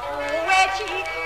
不为妻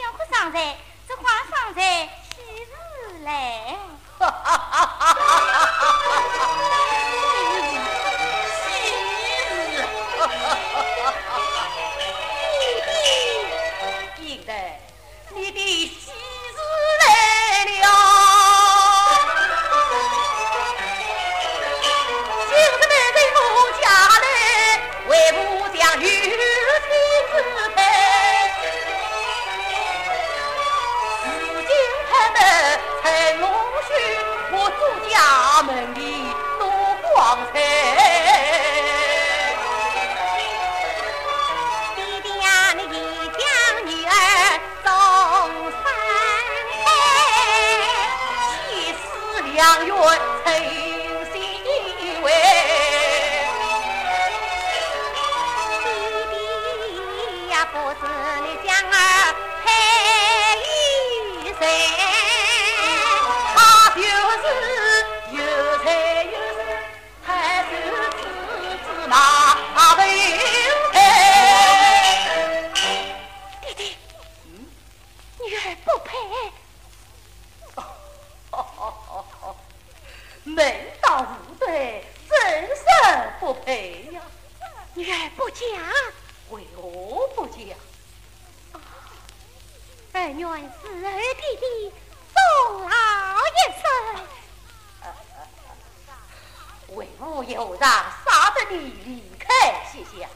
小和尚在，这花和尚在，起日来。杨元才。哎呀，女儿不嫁？为何不嫁？儿死儿弟弟终老一生。为父有让，杀得你离开谢谢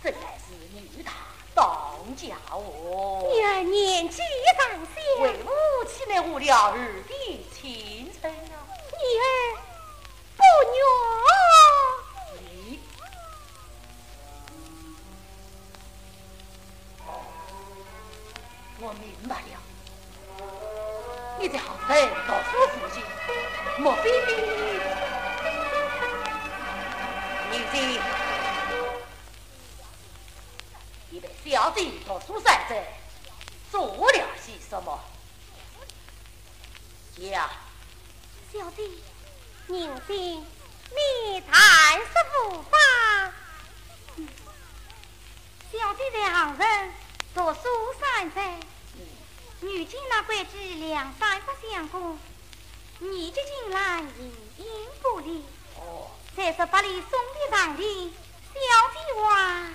正乃是女大当嫁哦。女儿年纪尚小，为父岂能误了儿的情？二十不方小弟在杭读书三载如今那官职两三不相公你纪进来迎迎不离。三十八里送别上的小弟娃。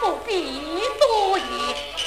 不必多言。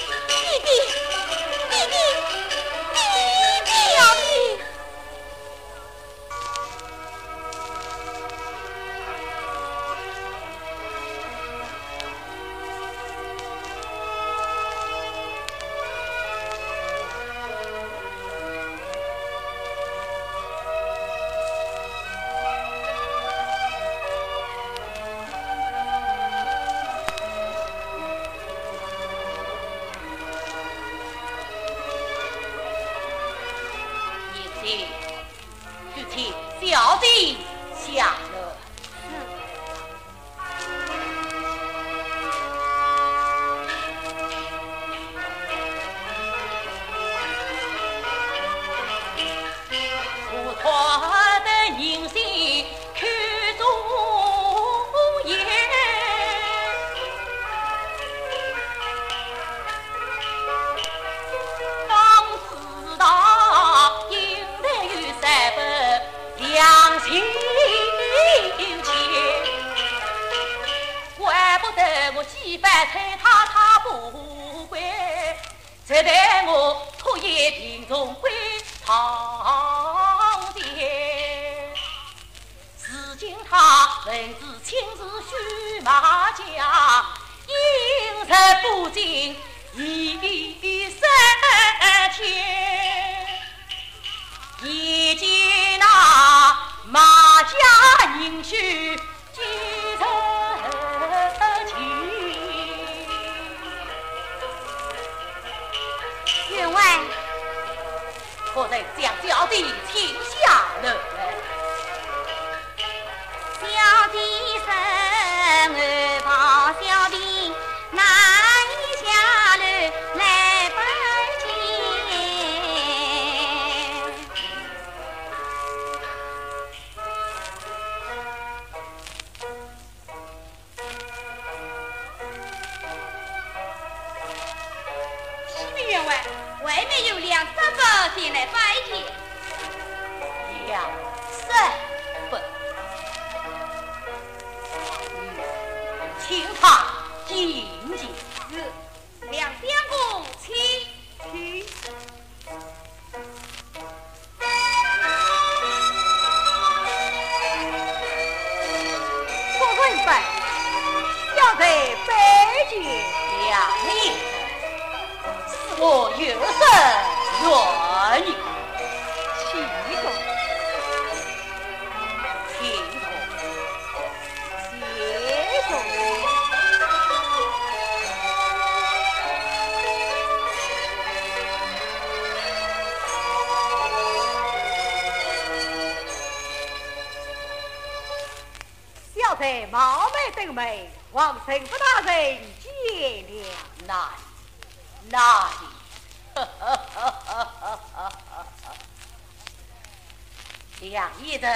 小贼冒昧登门，望神府大人见谅。哪哪里？两爷的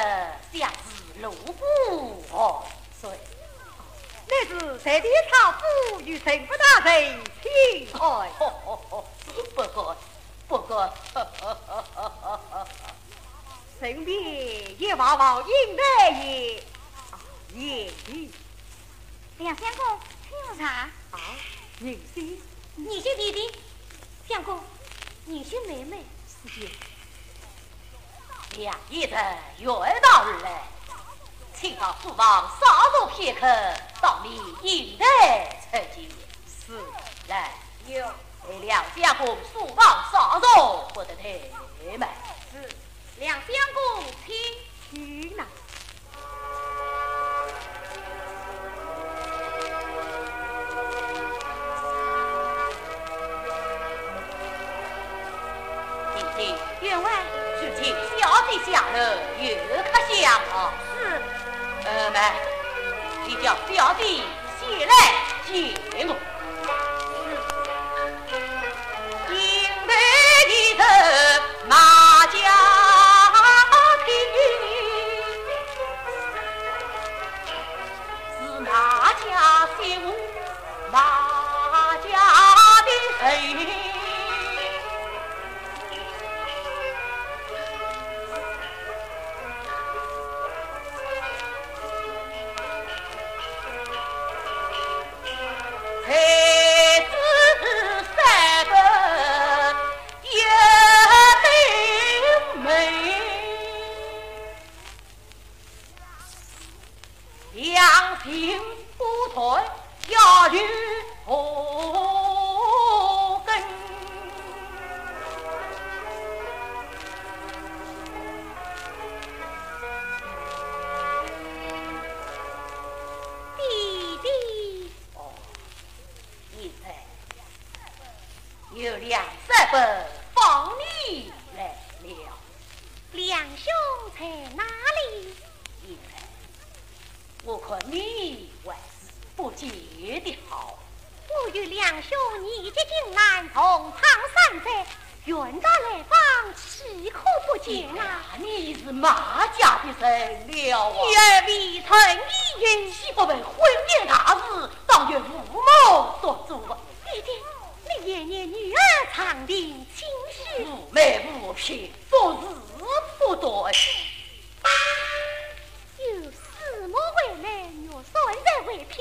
相是路不何遂？那是谁的曹夫与神父大人亲爱？不过不过，身边也往往应来也。也的梁相公，请用茶。啊，人心女婿弟弟，相公，女婿妹妹，是的。两爷的远道而来，请到书房稍坐片刻，到你迎来参见。是，来有为两相公书房稍坐，不得怠慢。是两相公，请去哪？有客相啊。是儿们，你叫表弟先来接我。迎来一头马家有两三本放你来了。两兄在哪里？我看你还是不见得好。我与两兄你的进来从唐山寨，远道来访，岂可不见啊？你是马家的人了啊！月未曾一云，岂不为婚姻大事，当由父母所做？弟弟，你女儿长定亲事，妩媚无品，做事不对。有四母回来，若孙在为聘，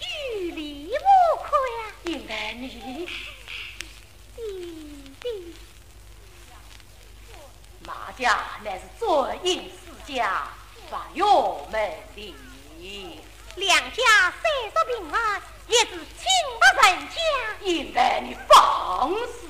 与理无亏啊！应该你弟弟，马家乃是尊严世家，发有门第。两家虽说平安，也是亲不人家。应该你放肆！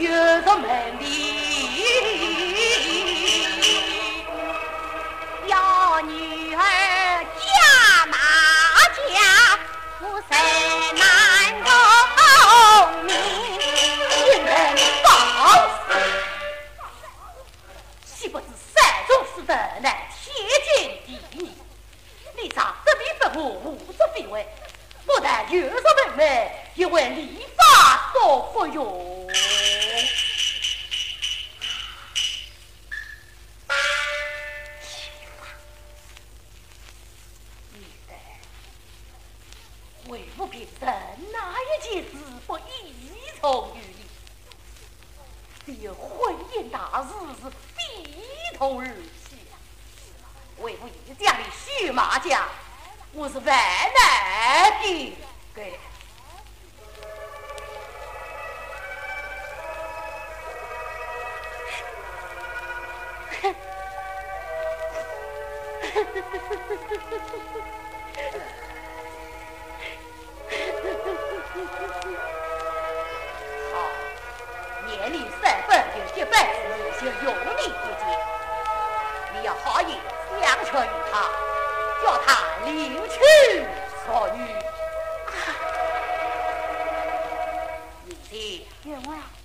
有个门第，要女儿嫁哪家，夫人难容命，不能放肆。岂不知三种死的乃天经地义？你长不比不我无足非为，不但有个门楣，也为礼法所不容。红玉，这婚宴大事是必同日去。为夫一家的续马家，我是万难的。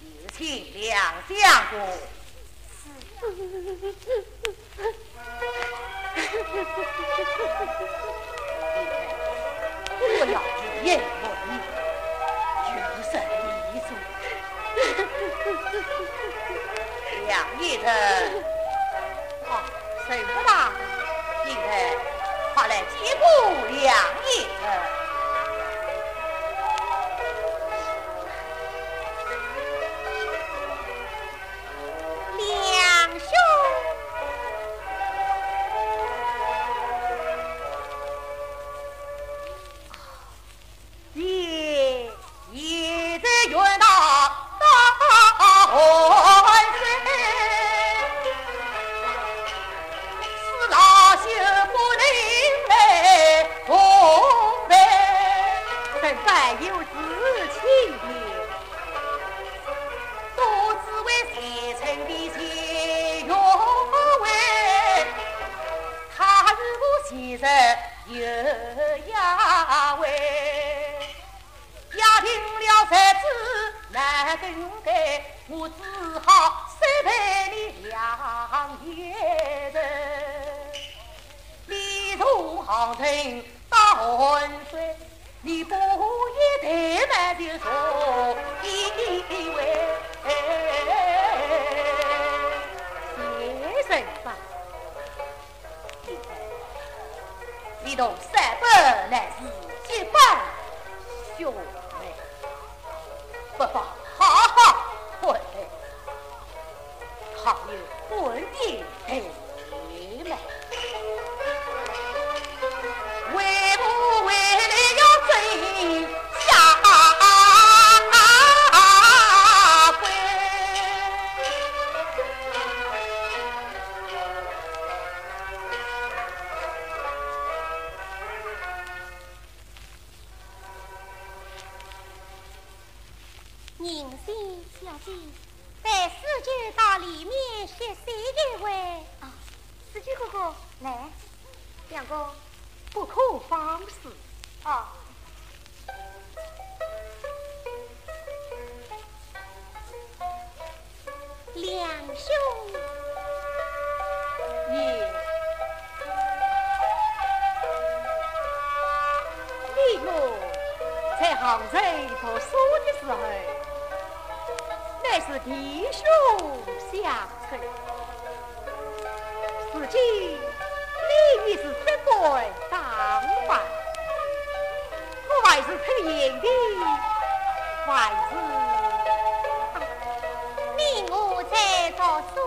也请两相公。我要一言不，就算你走，两里头，啊，谁不忙？你看，快来接过两里头。同三百乃是一百兄妹，不妨。两个不可方式啊！两兄，你你在读书的时候，乃是弟兄相称，如今。你是色鬼当晚。我还是吃人的还是你我在做书